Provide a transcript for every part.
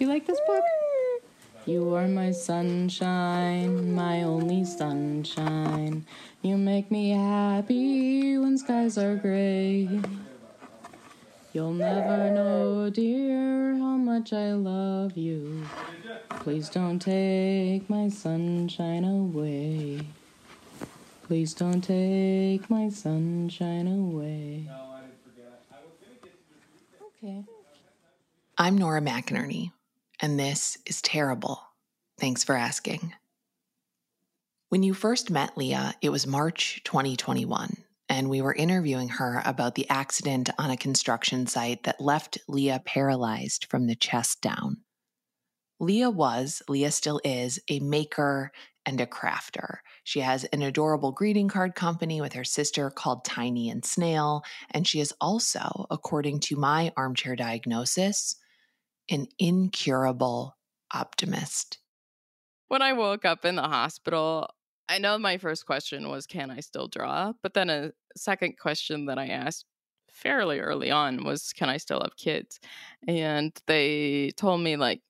You like this book? You are my sunshine, my only sunshine. You make me happy when skies are gray. You'll never know, dear, how much I love you. Please don't take my sunshine away. Please don't take my sunshine away. Okay. I'm Nora McInerney and this is terrible. Thanks for asking. When you first met Leah, it was March 2021, and we were interviewing her about the accident on a construction site that left Leah paralyzed from the chest down. Leah was, Leah still is, a maker and a crafter. She has an adorable greeting card company with her sister called Tiny and Snail, and she is also, according to my armchair diagnosis, an incurable optimist. When I woke up in the hospital, I know my first question was, Can I still draw? But then a second question that I asked fairly early on was, Can I still have kids? And they told me, like,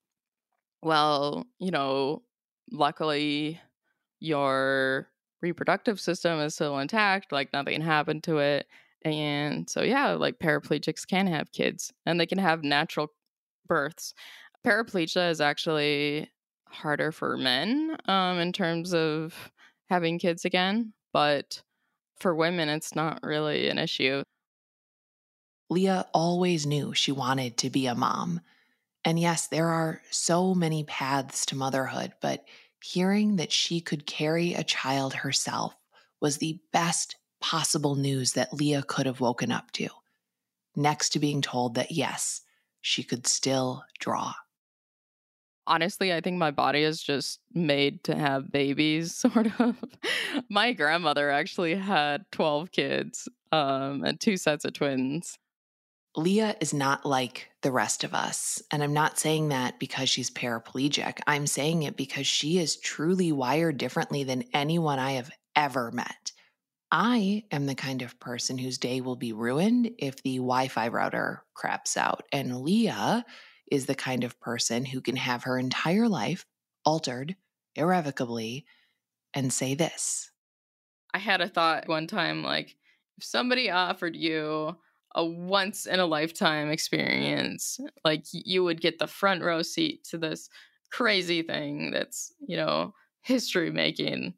well, you know, luckily your reproductive system is still intact, like nothing happened to it. And so, yeah, like paraplegics can have kids and they can have natural births. Paraplegia is actually harder for men um, in terms of having kids again, but for women, it's not really an issue. Leah always knew she wanted to be a mom. And yes, there are so many paths to motherhood, but hearing that she could carry a child herself was the best possible news that Leah could have woken up to. Next to being told that, yes, she could still draw. Honestly, I think my body is just made to have babies, sort of. my grandmother actually had 12 kids um, and two sets of twins. Leah is not like the rest of us. And I'm not saying that because she's paraplegic. I'm saying it because she is truly wired differently than anyone I have ever met. I am the kind of person whose day will be ruined if the Wi Fi router craps out. And Leah is the kind of person who can have her entire life altered irrevocably and say this. I had a thought one time like, if somebody offered you a once in a lifetime experience, like you would get the front row seat to this crazy thing that's, you know, history making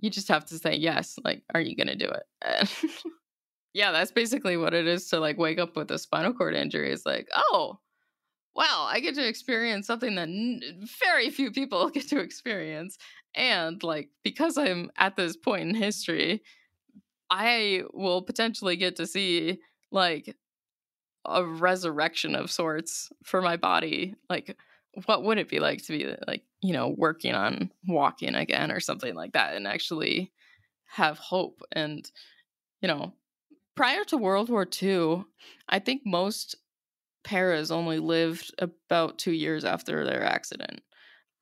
you just have to say yes. Like, are you going to do it? yeah, that's basically what it is to like wake up with a spinal cord injury. It's like, oh, wow, I get to experience something that n- very few people get to experience. And like, because I'm at this point in history, I will potentially get to see like a resurrection of sorts for my body. Like, what would it be like to be like you know working on walking again or something like that and actually have hope? And you know prior to world war ii i think most paras only lived about two years after their accident.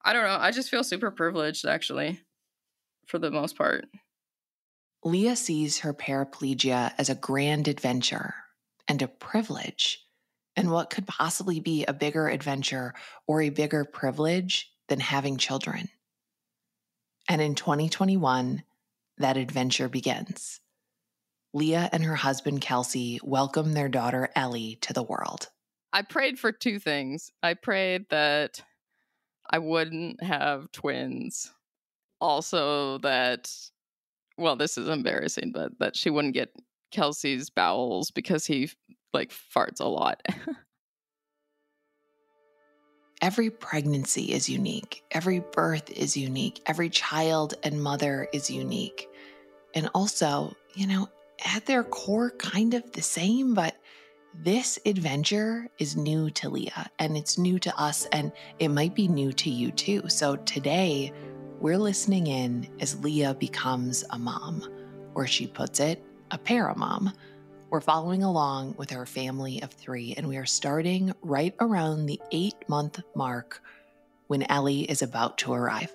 I don't know i just feel super privileged actually for the most part. Leah sees her paraplegia as a grand adventure and a privilege and what could possibly be a bigger adventure or a bigger privilege than having children? And in 2021, that adventure begins. Leah and her husband Kelsey welcome their daughter Ellie to the world. I prayed for two things. I prayed that I wouldn't have twins. Also, that, well, this is embarrassing, but that she wouldn't get Kelsey's bowels because he like farts a lot. Every pregnancy is unique. Every birth is unique. Every child and mother is unique. And also, you know, at their core, kind of the same, but This adventure is new to Leah and it's new to us, and it might be new to you too. So today, we're listening in as Leah becomes a mom, or she puts it, a paramom. We're following along with our family of three, and we are starting right around the eight month mark when Ellie is about to arrive.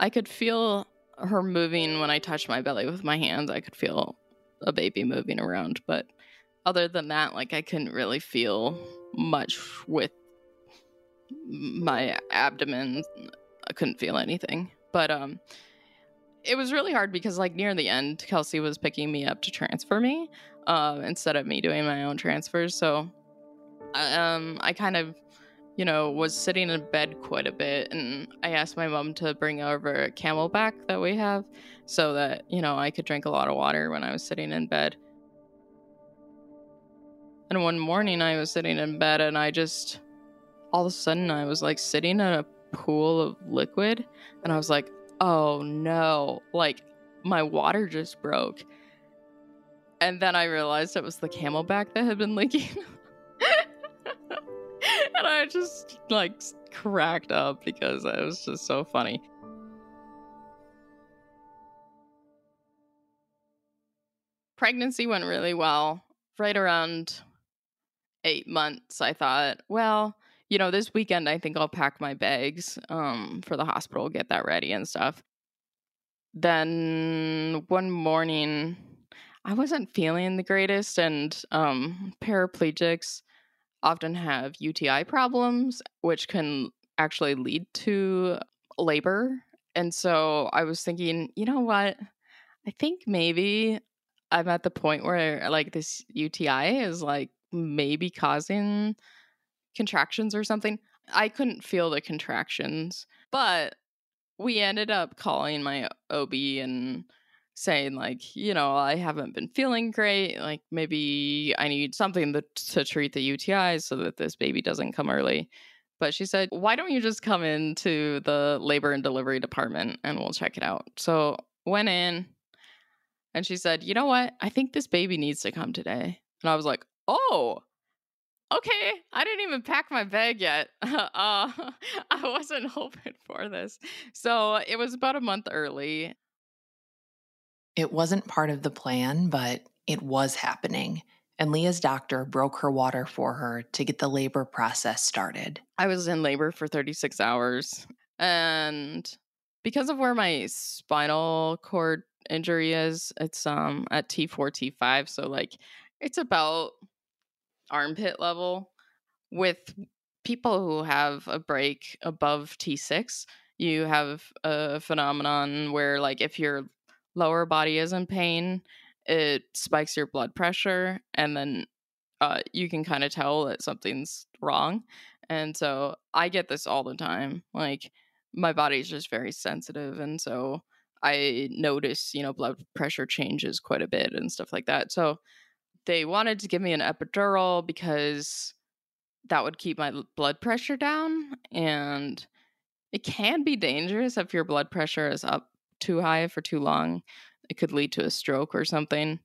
I could feel her moving when I touched my belly with my hands. I could feel a baby moving around, but other than that, like I couldn't really feel much with my abdomen. I couldn't feel anything. But um it was really hard because like near the end, Kelsey was picking me up to transfer me uh, instead of me doing my own transfers. So um I kind of you know, was sitting in bed quite a bit, and I asked my mom to bring over a CamelBak that we have so that, you know, I could drink a lot of water when I was sitting in bed. And one morning I was sitting in bed and I just, all of a sudden, I was like sitting in a pool of liquid and I was like, oh no, like my water just broke. And then I realized it was the CamelBak that had been leaking. and I just like cracked up because it was just so funny. Pregnancy went really well. Right around eight months, I thought, well, you know, this weekend I think I'll pack my bags um, for the hospital, get that ready and stuff. Then one morning, I wasn't feeling the greatest, and um, paraplegics often have UTI problems, which can actually lead to labor. And so I was thinking, you know what? I think maybe I'm at the point where like this UTI is like maybe causing contractions or something. I couldn't feel the contractions, but we ended up calling my OB and saying like, you know, I haven't been feeling great. Like maybe I need something to, to treat the UTI so that this baby doesn't come early. But she said, why don't you just come into the labor and delivery department and we'll check it out. So went in and she said, you know what? I think this baby needs to come today. And I was like, oh, okay. I didn't even pack my bag yet. Uh, I wasn't hoping for this. So it was about a month early. It wasn't part of the plan, but it was happening. And Leah's doctor broke her water for her to get the labor process started. I was in labor for 36 hours. And because of where my spinal cord injury is, it's um at T4, T5. So like it's about armpit level. With people who have a break above T6, you have a phenomenon where, like, if your lower body is in pain, it spikes your blood pressure, and then uh, you can kind of tell that something's wrong. And so I get this all the time. Like, my body's just very sensitive. And so I notice, you know, blood pressure changes quite a bit and stuff like that. So they wanted to give me an epidural because that would keep my blood pressure down and it can be dangerous if your blood pressure is up too high for too long. It could lead to a stroke or something.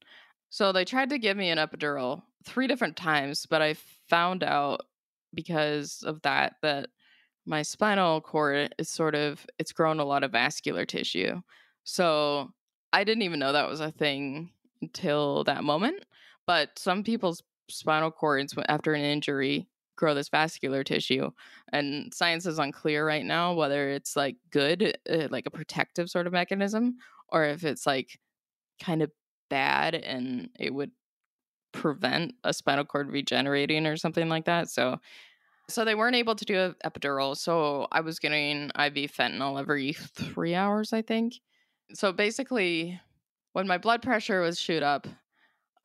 So they tried to give me an epidural three different times but i found out because of that that my spinal cord is sort of it's grown a lot of vascular tissue. So i didn't even know that was a thing until that moment but some people's spinal cords after an injury grow this vascular tissue and science is unclear right now whether it's like good uh, like a protective sort of mechanism or if it's like kind of bad and it would prevent a spinal cord regenerating or something like that so so they weren't able to do an epidural so i was getting iv fentanyl every three hours i think. So basically when my blood pressure was shoot up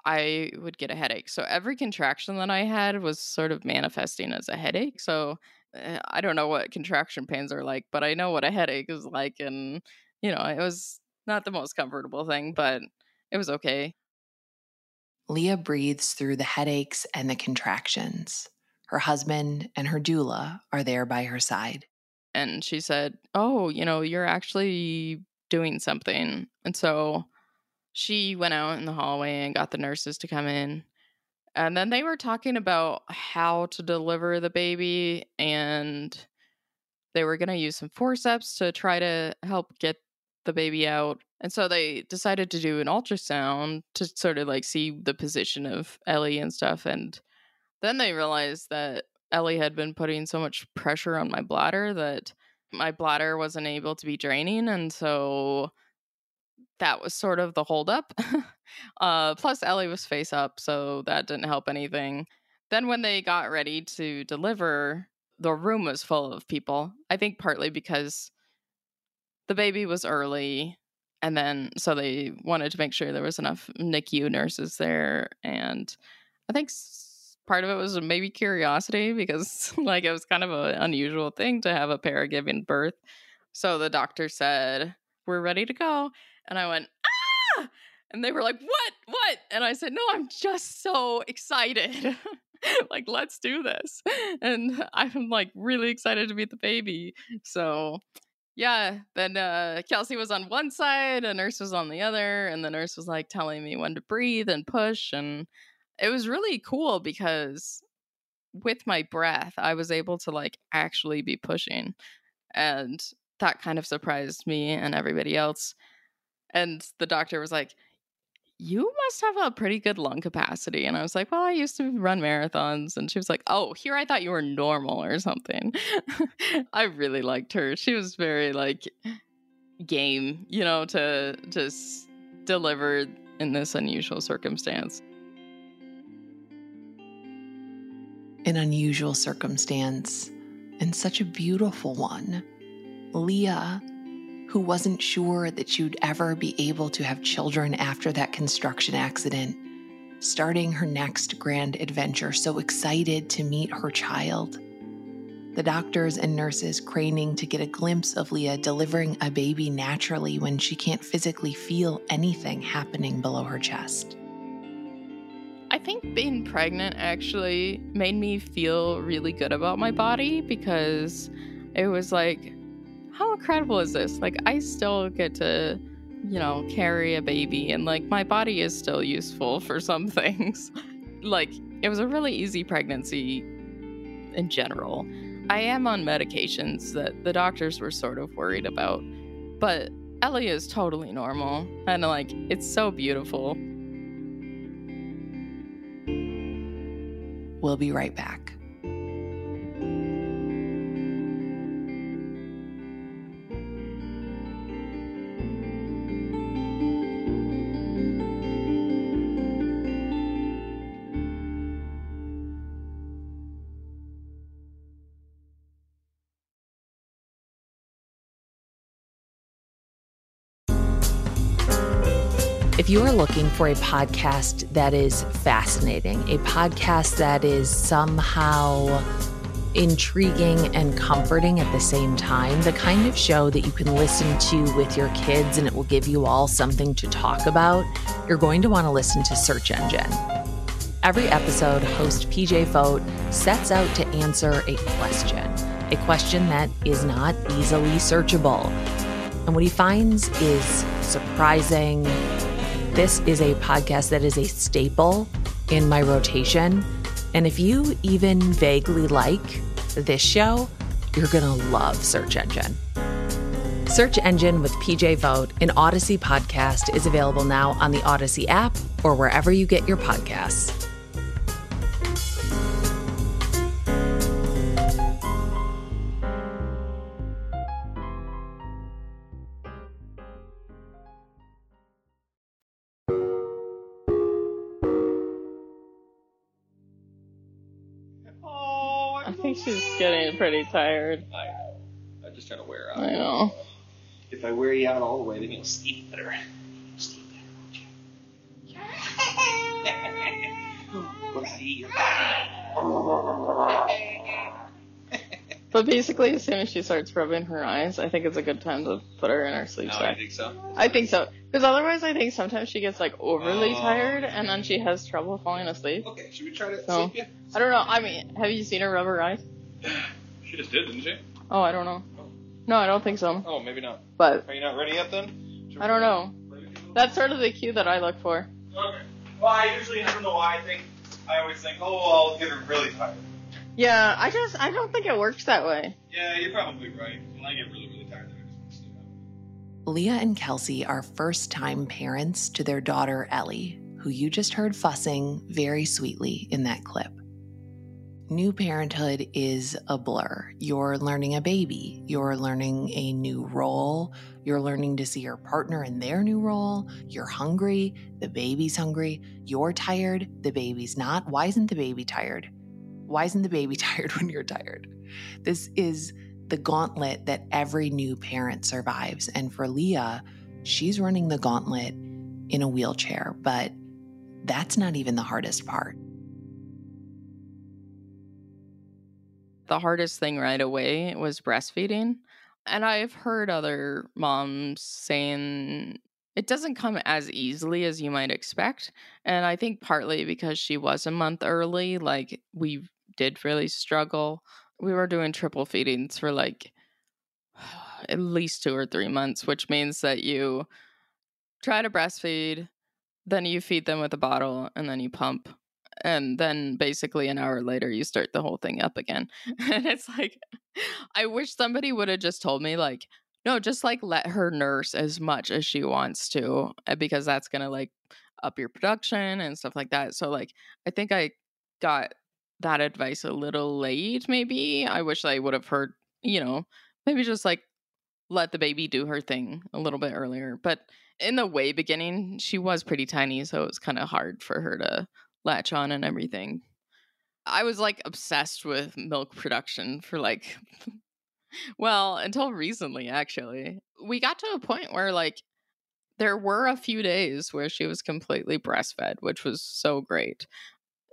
I would get a headache. So every contraction that I had was sort of manifesting as a headache. So uh, I don't know what contraction pains are like, but I know what a headache is like. And, you know, it was not the most comfortable thing, but it was okay. Leah breathes through the headaches and the contractions. Her husband and her doula are there by her side. And she said, Oh, you know, you're actually doing something. And so she went out in the hallway and got the nurses to come in And then they were talking about how to deliver the baby and they were going to use some forceps to try to help get the baby out. And so they decided to do an ultrasound to sort of like see the position of Ellie and stuff. And then they realized that Ellie had been putting so much pressure on my bladder that my bladder wasn't able to be draining. And so that was sort of the holdup. uh, plus, Ellie was face up, so that didn't help anything. Then, when they got ready to deliver, the room was full of people. I think partly because the baby was early, and then so they wanted to make sure there was enough NICU nurses there. And I think part of it was maybe curiosity because, like, it was kind of an unusual thing to have a pair giving birth. So the doctor said, We're ready to go. And I went, ah! And they were like, what? What? And I said, no, I'm just so excited. like, let's do this. And I'm like really excited to meet the baby. So, yeah, then uh, Kelsey was on one side, a nurse was on the other, and the nurse was like telling me when to breathe and push. And it was really cool because with my breath, I was able to like actually be pushing. And that kind of surprised me and everybody else. And the doctor was like, you must have a pretty good lung capacity. And I was like, well, I used to run marathons. And she was like, oh, here I thought you were normal or something. I really liked her. She was very like game, you know, to just deliver in this unusual circumstance. An unusual circumstance and such a beautiful one. Leah who wasn't sure that she'd ever be able to have children after that construction accident, starting her next grand adventure, so excited to meet her child. The doctors and nurses craning to get a glimpse of Leah delivering a baby naturally when she can't physically feel anything happening below her chest. I think being pregnant actually made me feel really good about my body because it was like, how incredible is this? Like, I still get to, you know, carry a baby, and like, my body is still useful for some things. like, it was a really easy pregnancy in general. I am on medications that the doctors were sort of worried about, but Ellie is totally normal, and like, it's so beautiful. We'll be right back. You are looking for a podcast that is fascinating, a podcast that is somehow intriguing and comforting at the same time, the kind of show that you can listen to with your kids and it will give you all something to talk about, you're going to want to listen to Search Engine. Every episode, host PJ Vogt sets out to answer a question, a question that is not easily searchable. And what he finds is surprising, this is a podcast that is a staple in my rotation. And if you even vaguely like this show, you're going to love Search Engine. Search Engine with PJ Vogt, an Odyssey podcast, is available now on the Odyssey app or wherever you get your podcasts. Pretty tired. I know. I'm just trying to wear out. I know. If I wear you out all the way, then you'll sleep better. Sleep better. But basically, as soon as she starts rubbing her eyes, I think it's a good time to put her in her sleep No, sack. I think so. I think so. Because otherwise, I think sometimes she gets like overly Oh. tired and then she has trouble falling asleep. Okay, should we try to So- sleep you? I don't know. I mean, have you seen her rub her eyes? She just did, didn't she? Oh, I don't know. Oh. No, I don't think so. Oh, maybe not. But Are you not ready yet then? I don't know. That's sort of the cue that I look for. Okay. Well, I usually, I don't know why, I think I always think, oh, well, I'll get her really tired. Yeah, I just I don't think it works that way. Yeah, you're probably right. When I get really, really tired, then I just want to stay up. Leah and Kelsey are first time parents to their daughter Ellie, who you just heard fussing very sweetly in that clip. New parenthood is a blur. You're learning a baby, you're learning a new role, you're learning to see your partner in their new role. You're hungry, the baby's hungry, you're tired, the baby's not. Why isn't the baby tired? Why isn't the baby tired when you're tired? This is the gauntlet that every new parent survives. And for Leah, she's running the gauntlet in a wheelchair, but that's not even the hardest part. The hardest thing right away was breastfeeding. And I've heard other moms saying it doesn't come as easily as you might expect. And I think partly because she was a month early, like we did really struggle. We were doing triple feedings for like at least two or three months, which means that you try to breastfeed, then you feed them with a bottle, and then you pump. And then basically an hour later, you start the whole thing up again. and it's like, I wish somebody would have just told me, like, no, just like let her nurse as much as she wants to, uh, because that's to like up your production and stuff like that. So, like, I think I got that advice a little late, maybe. I wish I would have heard, you know, maybe just like let the baby do her thing a little bit earlier. But in the way beginning, she was pretty tiny, so it was kind of hard for her to latch on and everything. I was like obsessed with milk production for like, well, until recently, actually. We got to a point where like there were a few days where she was completely breastfed, which was so great.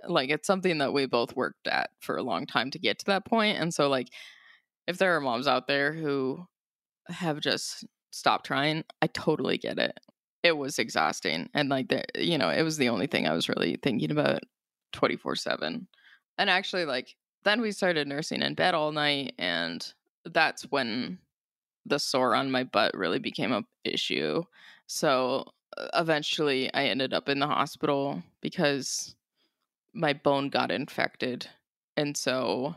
Like it's something that we both worked at for a long time to get to that point. And so like if there are moms out there who have just stopped trying, I totally get it. It was exhausting. And like the you know, it was the only thing I was really thinking about 24/7. And actually like then we started nursing in bed all night and that's when the sore on my butt really became a issue. So eventually I ended up in the hospital because my bone got infected. And so,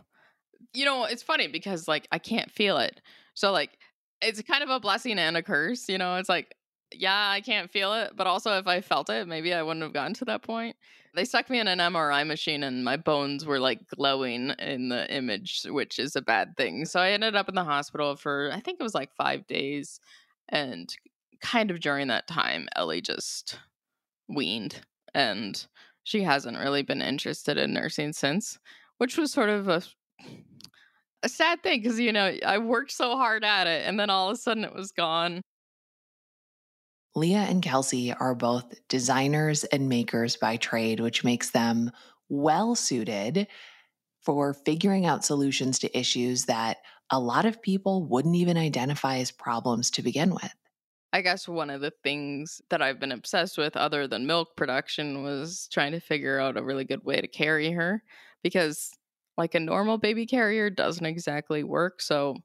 you know, it's funny because like I can't feel it. So, like, it's kind of a blessing and a curse. You know, it's like, yeah, I can't feel it. But also, if I felt it, maybe I wouldn't have gotten to that point. They stuck me in an MRI machine and my bones were like glowing in the image, which is a bad thing. So I ended up in the hospital for, I think it was like five days. And kind of during that time, Ellie just weaned. And she hasn't really been interested in nursing since, which was sort of a a sad thing because you know I worked so hard at it, and then all of a sudden it was gone. Leah and Kelsey are both designers and makers by trade, which makes them well suited for figuring out solutions to issues that a lot of people wouldn't even identify as problems to begin with. I guess one of the things that I've been obsessed with, other than milk production, was trying to figure out a really good way to carry her because, like, a normal baby carrier doesn't exactly work. So,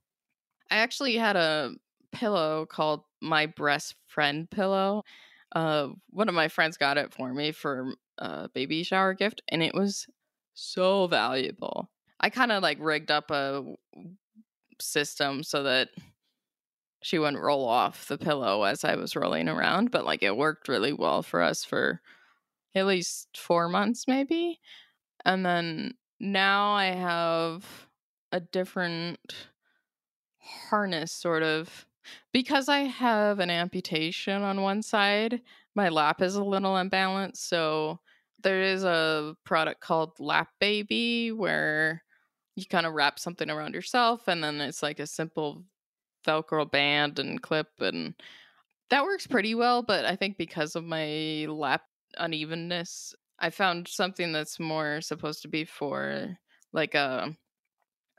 I actually had a pillow called my breast friend pillow. Uh, one of my friends got it for me for a baby shower gift, and it was so valuable. I kind of like rigged up a system so that she wouldn't roll off the pillow as I was rolling around, but like it worked really well for us for at least four months, maybe. And then now I have a different harness, sort of. Because I have an amputation on one side, my lap is a little unbalanced. So there is a product called Lap Baby where you kind of wrap something around yourself and then it's like a simple velcro band and clip and that works pretty well but i think because of my lap unevenness i found something that's more supposed to be for like a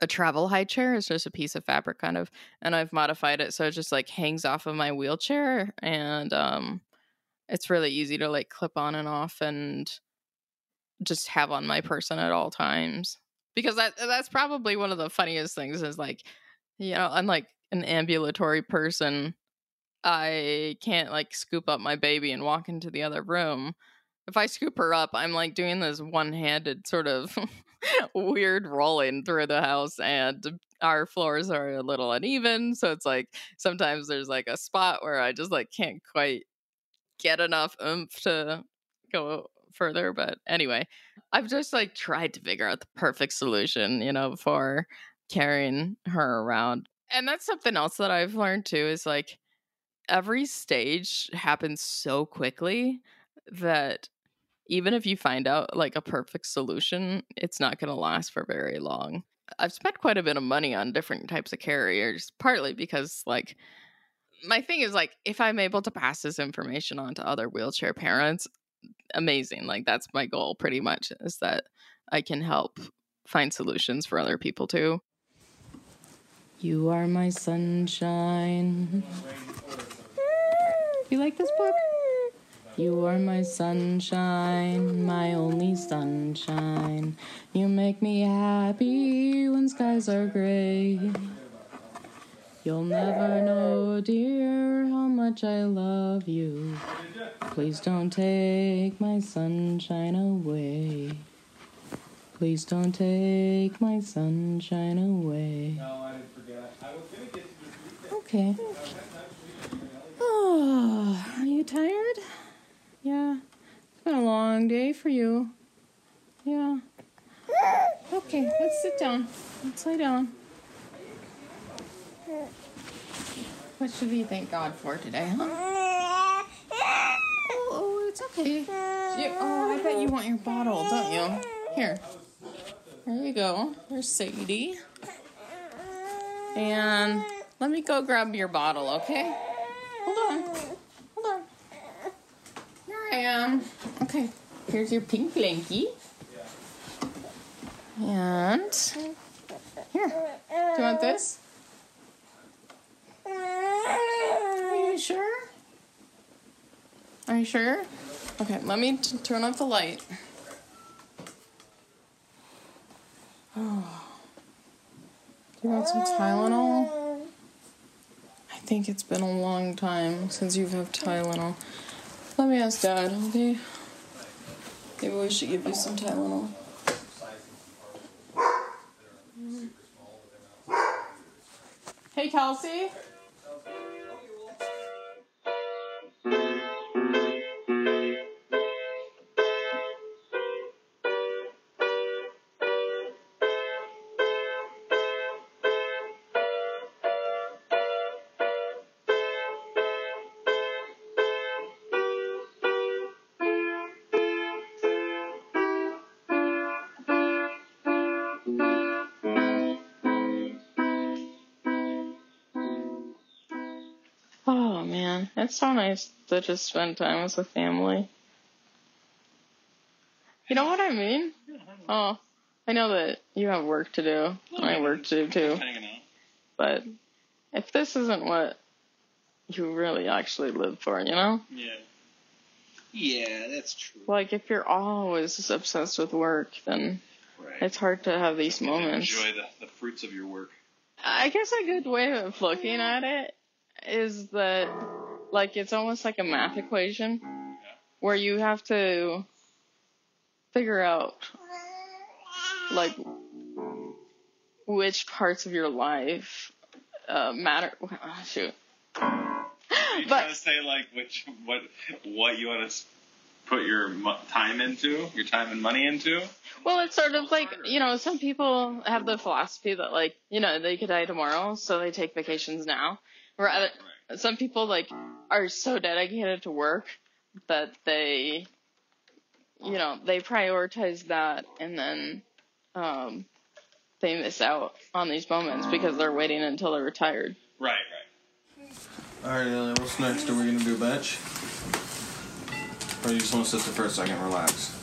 a travel high chair it's just a piece of fabric kind of and i've modified it so it just like hangs off of my wheelchair and um it's really easy to like clip on and off and just have on my person at all times because that that's probably one of the funniest things is like you know unlike an ambulatory person, I can't like scoop up my baby and walk into the other room. If I scoop her up, I'm like doing this one handed sort of weird rolling through the house, and our floors are a little uneven. So it's like sometimes there's like a spot where I just like can't quite get enough oomph to go further. But anyway, I've just like tried to figure out the perfect solution, you know, for carrying her around. And that's something else that I've learned too is like every stage happens so quickly that even if you find out like a perfect solution, it's not going to last for very long. I've spent quite a bit of money on different types of carriers, partly because like my thing is like if I'm able to pass this information on to other wheelchair parents, amazing. Like that's my goal pretty much is that I can help find solutions for other people too. You are my sunshine. You like this book? You are my sunshine, my only sunshine. You make me happy when skies are gray. You'll never know, dear, how much I love you. Please don't take my sunshine away. Please don't take my sunshine away. No, I didn't forget. I was gonna get to Okay. Oh, are you tired? Yeah. It's been a long day for you. Yeah. Okay, let's sit down. Let's lay down. What should we thank God for today, huh? Oh, oh, it's okay. You, oh, I bet you want your bottle, don't you? Here. There you go. There's Sadie. And let me go grab your bottle, okay? Hold on. Hold on. Here Okay. Here's your pink blankie. And here. Do you want this? Are you sure? Are you sure? Okay, let me turn off the light. Oh. Do you want some Tylenol? I think it's been a long time since you've had Tylenol. Let me ask Dad, okay? Maybe we should give you some Tylenol. Hey, Kelsey. Oh man, it's so nice to just spend time with the family. You know what I mean? Oh, I know that you have work to do. I work to do too. But if this isn't what you really actually live for, you know? Yeah. Yeah, that's true. Like if you're always obsessed with work, then Right. it's hard to have these moments. Enjoy the, the fruits of your work. I guess a good way of looking at it is that, like, it's almost like a math equation where you have to figure out, like, which parts of your life uh, matter. oh, shoot. Are you But- trying to say like which what what you want to put your time into, your time and money into? Well, it's sort of like, you know, some people have the philosophy that, like, you know, they could die tomorrow, so they take vacations now. Rather, Right. some people like are so dedicated to work that they you know they prioritize that and then um they miss out on these moments because they're waiting until they're retired Right, right. Alright, Ellie, what's next? Are we gonna do a bench? Or you just wanna sit there for a second, relax?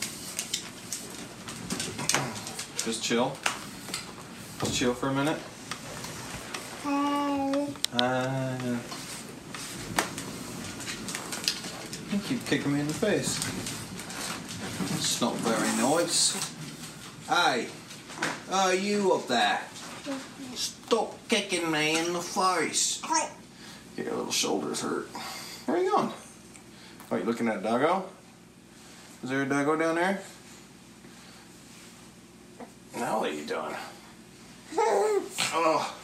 Just chill? Just chill for a minute? Uh, you keep kicking me in the face. It's not very nice. Hey, uh, you up there? Stop kicking me in the face. Your little shoulders hurt. Where are you going? Are you looking at Doggo? Is there a doggo down there? Now what are you doing? Oh.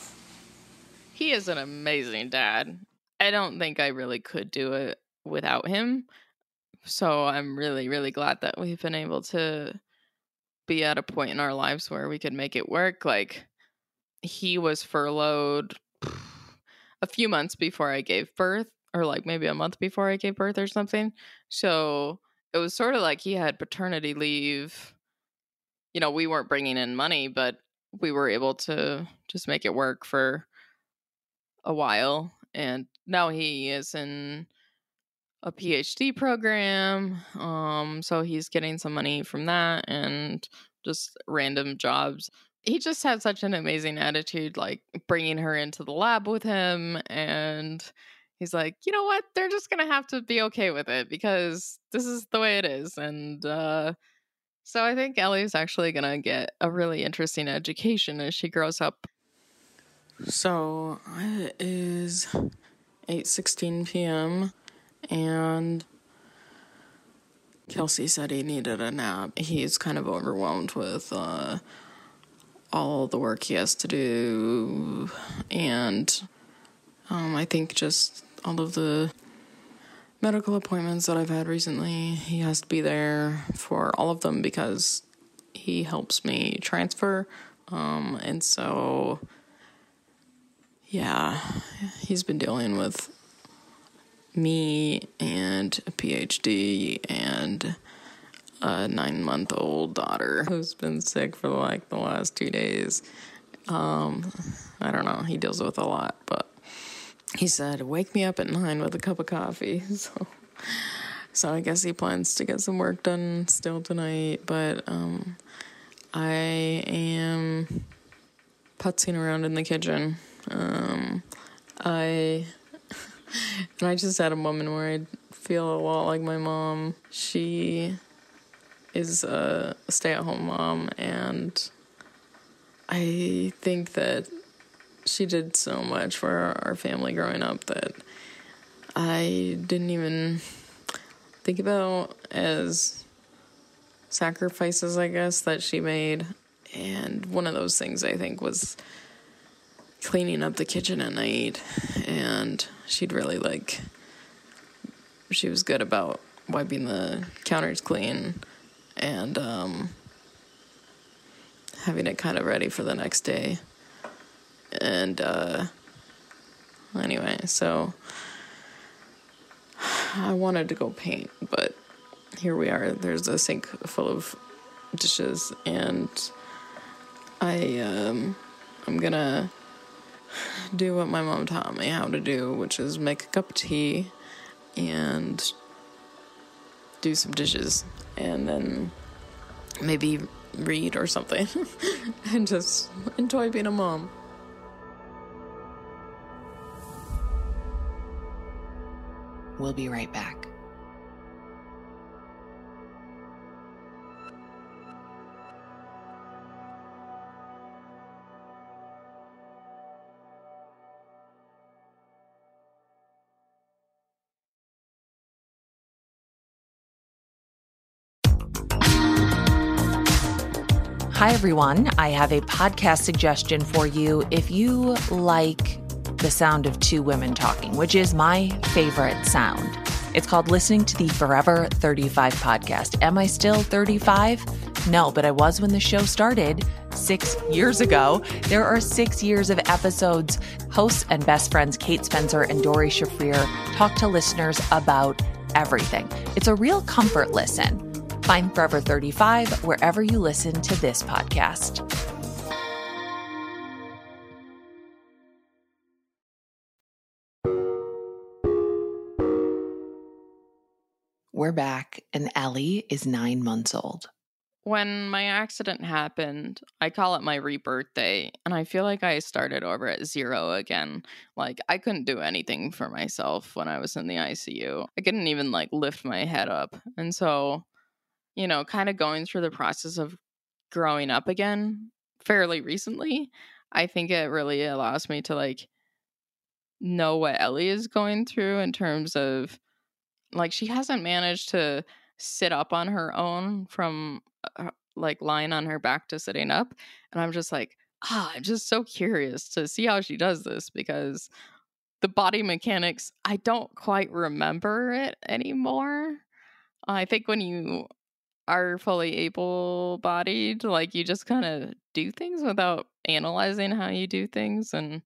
He is an amazing dad. I don't think I really could do it without him. So I'm really, really glad that we've been able to be at a point in our lives where we could make it work. Like, he was furloughed a few months before I gave birth, or like maybe a month before I gave birth or something. So it was sort of like he had paternity leave. You know, we weren't bringing in money, but we were able to just make it work for a while. And now he is in a PhD program. Um, so he's getting some money from that and just random jobs. He just had such an amazing attitude, like bringing her into the lab with him. And he's like, you know what? They're just going to have to be okay with it because this is the way it is. And uh, so I think Ellie's actually going to get a really interesting education as she grows up. So it is 8:16 p.m. and Kelsey said he needed a nap. He's kind of overwhelmed with uh, all the work he has to do, and um, I think just all of the medical appointments that I've had recently. He has to be there for all of them because he helps me transfer. Um, and so, yeah, he's been dealing with me and a PhD and a nine month old daughter who's been sick for like the last two days. Um, I don't know, he deals with a lot, but he said, "Wake me up at nine with a cup of coffee." So, so I guess he plans to get some work done still tonight. But um, I am putzing around in the kitchen. Um, I and I just had a moment where I feel a lot like my mom. She is a stay-at-home mom, and I think that she did so much for our family growing up that I didn't even think about as sacrifices, I guess, that she made. And one of those things I think was cleaning up the kitchen at night. And she'd really like, she was good about wiping the counters clean and um, having it kind of ready for the next day and uh, anyway, so I wanted to go paint, but here we are. There's a sink full of dishes, and I um, I'm gonna do what my mom taught me how to do, which is make a cup of tea and do some dishes, and then maybe read or something, and just enjoy being a mom. We'll be right back. Hi, everyone. I have a podcast suggestion for you. If you like the sound of two women talking, which is my favorite sound. It's called Listening to the Forever 35 podcast. Am I still 35? No, but I was when the show started six years ago. There are six years of episodes. Hosts and best friends Kate Spencer and Doree Shafrir talk to listeners about everything. It's a real comfort listen. Find Forever 35 wherever you listen to this podcast. We're back, and Ellie is nine months old. When my accident happened, I call it my rebirth day, and I feel like I started over at zero again. Like, I couldn't do anything for myself when I was in the ICU. I couldn't even, like, lift my head up. And so, you know, kind of going through the process of growing up again fairly recently, I think it really allows me to, like, know what Ellie is going through in terms of like she hasn't managed to sit up on her own from uh, like lying on her back to sitting up. And I'm just like, ah, I'm just so curious to see how she does this because the body mechanics, I don't quite remember it anymore. I think when you are fully able bodied, like you just kind of do things without analyzing how you do things. And,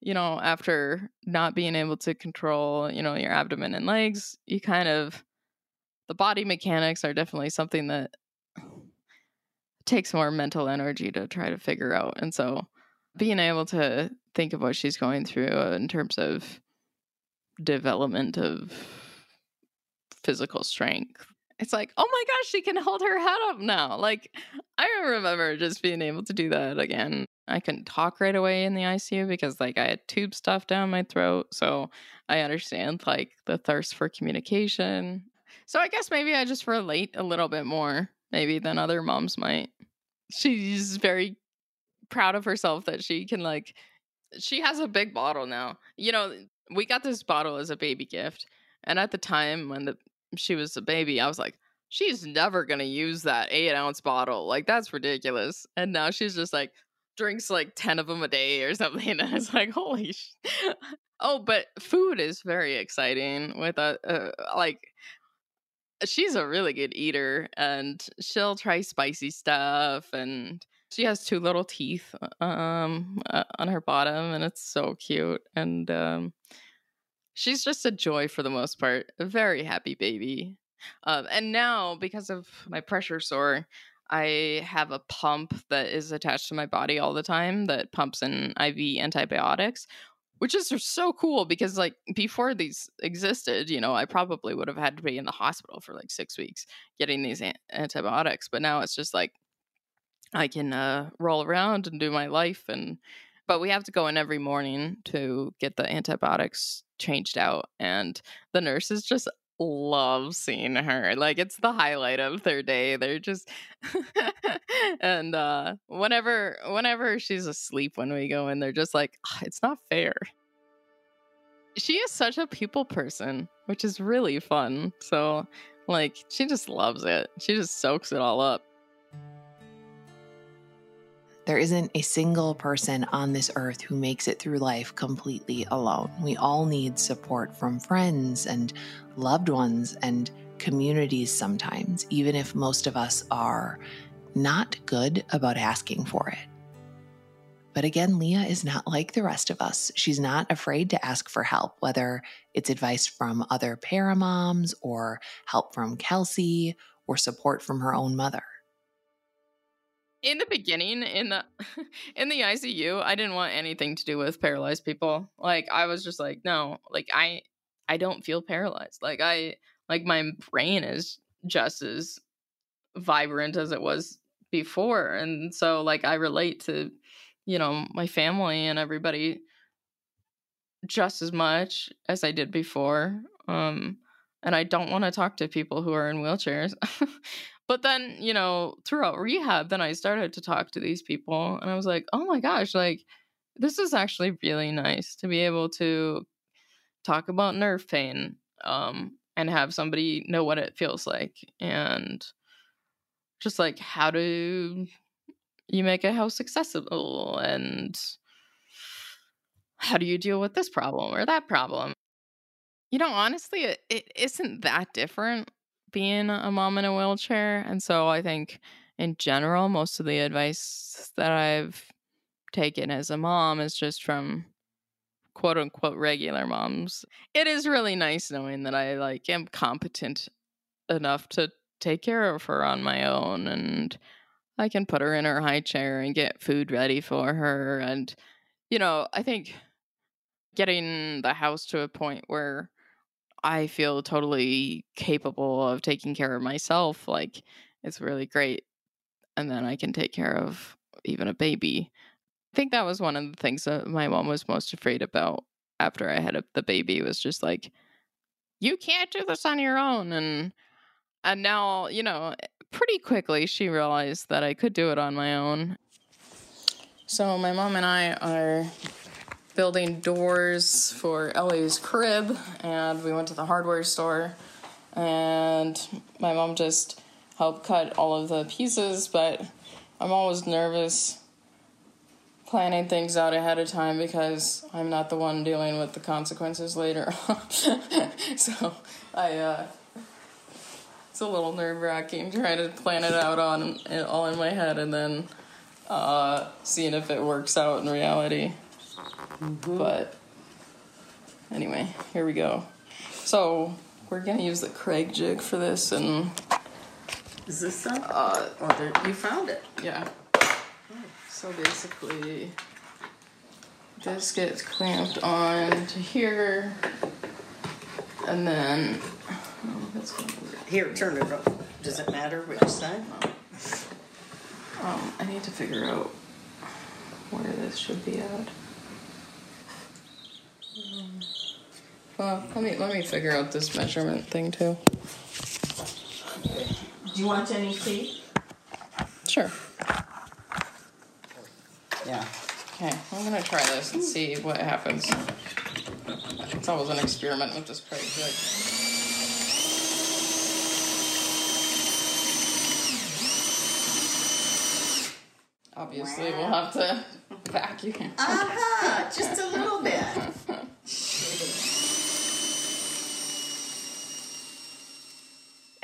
you know, after not being able to control, you know, your abdomen and legs, you kind of, the body mechanics are definitely something that takes more mental energy to try to figure out. And so being able to think of what she's going through in terms of development of physical strength. It's like, oh my gosh, she can hold her head up now. Like, I remember just being able to do that again. I couldn't talk right away in the ICU because, like, I had tube stuff down my throat. So I understand, like, the thirst for communication. So I guess maybe I just relate a little bit more, maybe, than other moms might. She's very proud of herself that she can, like, she has a big bottle now. You know, we got this bottle as a baby gift. And at the time when the she was a baby, I was like, she's never gonna use that eight ounce bottle. Like that's ridiculous. And now she's just like drinks like ten of them a day or something. And it's like, holy. Sh-. oh, but food is very exciting with a uh, like. She's a really good eater, and she'll try spicy stuff and she has two little teeth um uh, on her bottom and it's so cute and um she's just a joy for the most part a very happy baby um, and now because of my pressure sore i have a pump that is attached to my body all the time that pumps in iv antibiotics which is so cool because like before these existed you know i probably would have had to be in the hospital for like six weeks getting these an- antibiotics but now it's just like I can uh, roll around and do my life. And but we have to go in every morning to get the antibiotics changed out, and the nurses just love seeing her. Like it's the highlight of their day. They're just and uh whenever whenever she's asleep when we go in, they're just like, oh, it's not fair. She is such a people person, which is really fun. So like she just loves it. She just soaks it all up. There isn't a single person on this earth who makes it through life completely alone. We all need support from friends and loved ones and communities sometimes, even if most of us are not good about asking for it. But again, Leah is not like the rest of us. She's not afraid to ask for help, whether it's advice from other paramoms or help from Kelsey or support from her own mother in the beginning in the in the ICU, I didn't want anything to do with paralyzed people. Like I was just like, no, like I I don't feel paralyzed. Like I like my brain is just as vibrant as it was before. And so like I relate to, you know, my family and everybody just as much as I did before. Um and I don't want to talk to people who are in wheelchairs. But then, you know, throughout rehab, then I started to talk to these people and I was like, oh my gosh, like, this is actually really nice to be able to talk about nerve pain um, and have somebody know what it feels like and just like how do you make a house accessible and how do you deal with this problem or that problem? You know honestly it, it isn't that different being a mom in a wheelchair. And so I think in general, most of the advice that I've taken as a mom is just from quote unquote regular moms. It is really nice knowing that I like am competent enough to take care of her on my own and I can put her in her high chair and get food ready for her and you know, I think getting the house to a point where I feel totally capable of taking care of myself. Like it's really great. And then I can take care of even a baby. I think that was one of the things that my mom was most afraid about after I had a, the baby was just like, you can't do this on your own. And, and now, you know, eh, pretty quickly she realized that I could do it on my own. So my mom and I are building doors for Ellie's crib, and we went to the hardware store and my mom just helped cut all of the pieces, but I'm always nervous planning things out ahead of time because I'm not the one dealing with the consequences later. On. so I uh, it's a little nerve wracking trying to plan it out on all in my head and then uh, seeing if it works out in reality. But anyway, here we go. So we're gonna use the Kreg jig for this, and Is this uh, Oh, there, you found it. yeah. So basically, this gets clamped on to here, and then oh, that's gonna be weird. Here, turn it up. Does it matter which side? Um, I need to figure out where this should be at. Well, let me let me figure out this measurement thing too. Do you want any tea? Sure. Yeah. Okay, I'm gonna try this and see what happens. It's always an experiment with this jig. Obviously, we'll have to vacuum. Aha! Just a little bit.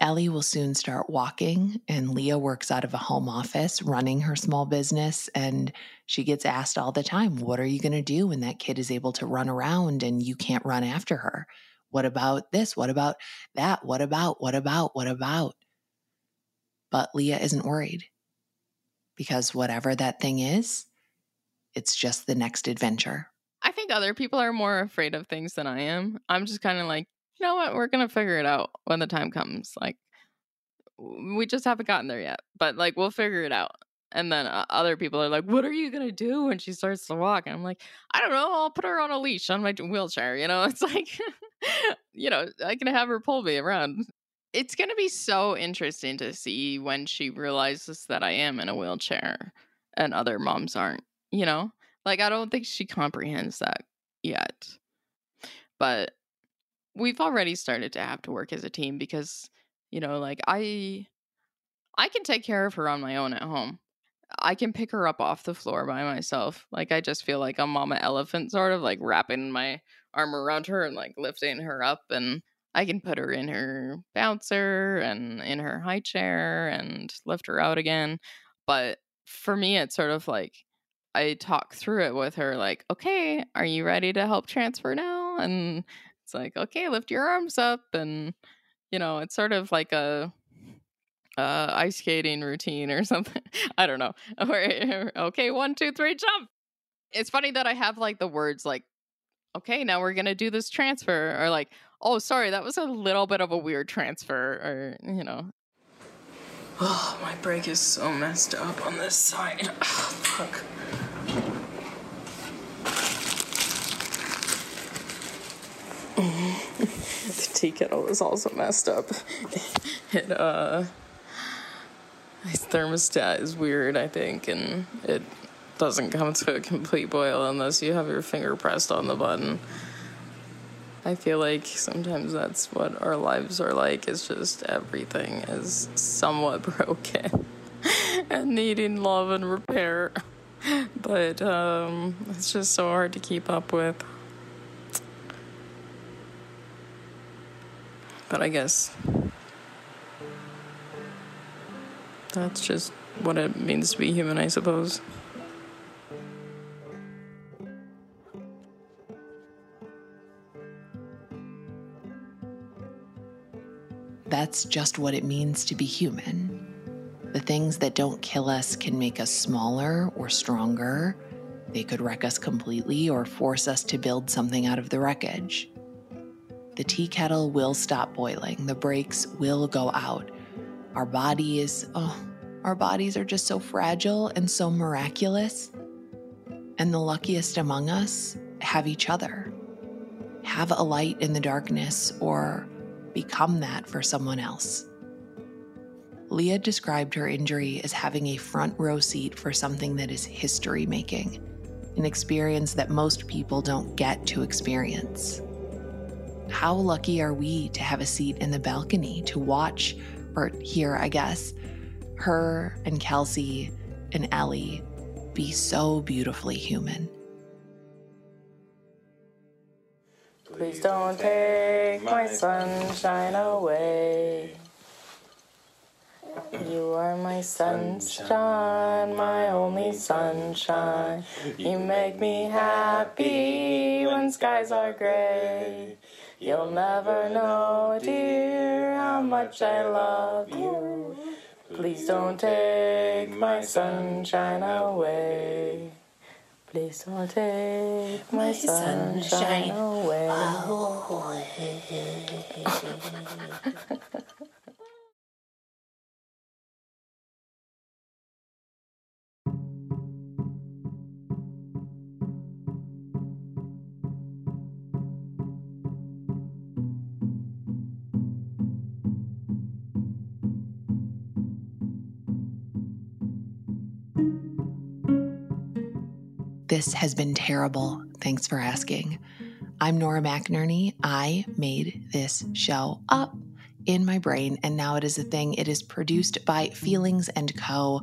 Ellie will soon start walking, and Leah works out of a home office running her small business. And she gets asked all the time, What are you going to do when that kid is able to run around and you can't run after her? What about this? What about that? What about, what about, what about? But Leah isn't worried because whatever that thing is, it's just the next adventure. I think other people are more afraid of things than I am. I'm just kind of like, you know what? We're gonna figure it out when the time comes. Like, we just haven't gotten there yet, but like, we'll figure it out. And then uh, other people are like, "What are you gonna do when she starts to walk?" And I'm like, "I don't know. I'll put her on a leash on my wheelchair." You know, it's like, you know, I can have her pull me around. It's gonna be so interesting to see when she realizes that I am in a wheelchair and other moms aren't. You know, like I don't think she comprehends that yet. But we've already started to have to work as a team because, you know, like I I can take care of her on my own at home. I can pick her up off the floor by myself. Like I just feel like a mama elephant sort of like wrapping my arm around her and like lifting her up and I can put her in her bouncer and in her high chair and lift her out again. But for me it's sort of like I talk through it with her, like, okay, are you ready to help transfer now? And it's like, okay, lift your arms up. And, you know, it's sort of like a, uh, ice skating routine or something. I don't know. Okay, one, two, three, jump. It's funny that I have like the words like, okay, now we're going to do this transfer. Or like, oh, sorry, that was a little bit of a weird transfer. Or, you know. Oh, my brake is so messed up on this side. fuck. The tea kettle is also messed up. It uh its thermostat is weird, I think, and it doesn't come to a complete boil unless you have your finger pressed on the button. I feel like sometimes that's what our lives are like. It's just everything is somewhat broken and needing love and repair. But um, it's just so hard to keep up with. But I guess that's just what it means to be human, I suppose. That's just what it means to be human. The things that don't kill us can make us smaller or stronger. They could wreck us completely or force us to build something out of the wreckage. The tea kettle will stop boiling, the brakes will go out. Our bodies, oh, our bodies are just so fragile and so miraculous. And the luckiest among us have each other. Have a light in the darkness or become that for someone else. Leah described her injury as having a front row seat for something that is history making, an experience that most people don't get to experience. How lucky are we to have a seat in the balcony to watch, or hear, I guess, her and Kelsey and Ellie be so beautifully human? Please don't take my sunshine away. You are my sunshine, my only sunshine. You make me happy when skies are gray. You'll never know, dear, how much I love you. Please don't take my sunshine away. Please don't take my sunshine away. This has been terrible. Thanks for asking. I'm Nora McInerney. I made this show up in my brain and now it is a thing. It is produced by Feelings and Co,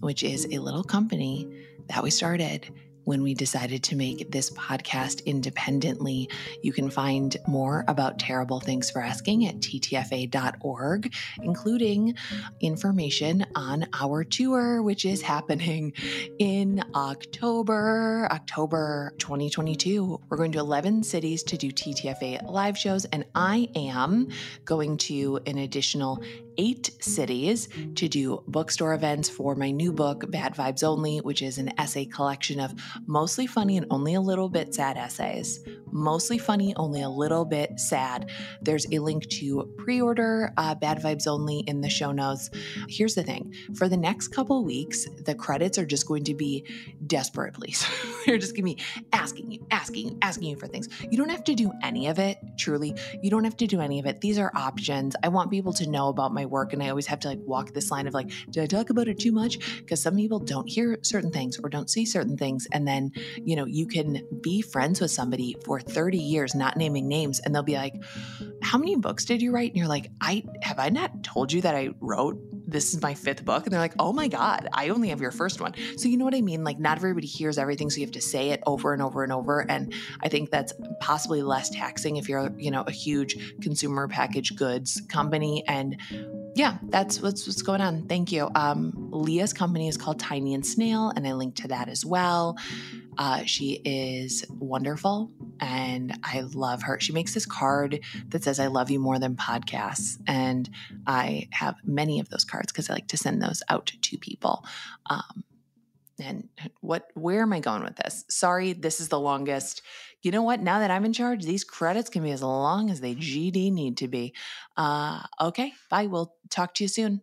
which is a little company that we started when we decided to make this podcast independently. You can find more about Terrible Thanks for Asking at ttfa.org, including information on our tour, which is happening in October, October 2022. We're going to 11 cities to do TTFA live shows, and I am going to an additional eight cities to do bookstore events for my new book, Bad Vibes Only, which is an essay collection of mostly funny and only a little bit sad essays. Mostly funny, only a little bit sad. There's a link to pre order uh, Bad Vibes Only in the show notes. Here's the thing for the next couple weeks, the credits are just going to be desperate, please. They're just going to be asking you, asking you, asking you for things. You don't have to do any of it, truly. You don't have to do any of it. These are options. I want people to know about my work, and I always have to like walk this line of like, did I talk about it too much? Because some people don't hear certain things or don't see certain things. And then, you know, you can be friends with somebody for 30 years, not naming names, and they'll be like, How many books did you write? And you're like, I have I not told you that I wrote this is my fifth book? And they're like, Oh my God, I only have your first one. So you know what I mean? Like not everybody hears everything, so you have to say it over and over and over. And I think that's possibly less taxing if you're, you know, a huge consumer packaged goods company. And yeah, that's what's what's going on. Thank you. Um, Leah's company is called Tiny and Snail, and I link to that as well. Uh, she is wonderful and I love her. She makes this card that says, I love you more than podcasts. And I have many of those cards because I like to send those out to people. Um, and what, where am I going with this? Sorry, this is the longest. You know what? Now that I'm in charge, these credits can be as long as they GD need to be. Uh, okay, bye. We'll talk to you soon.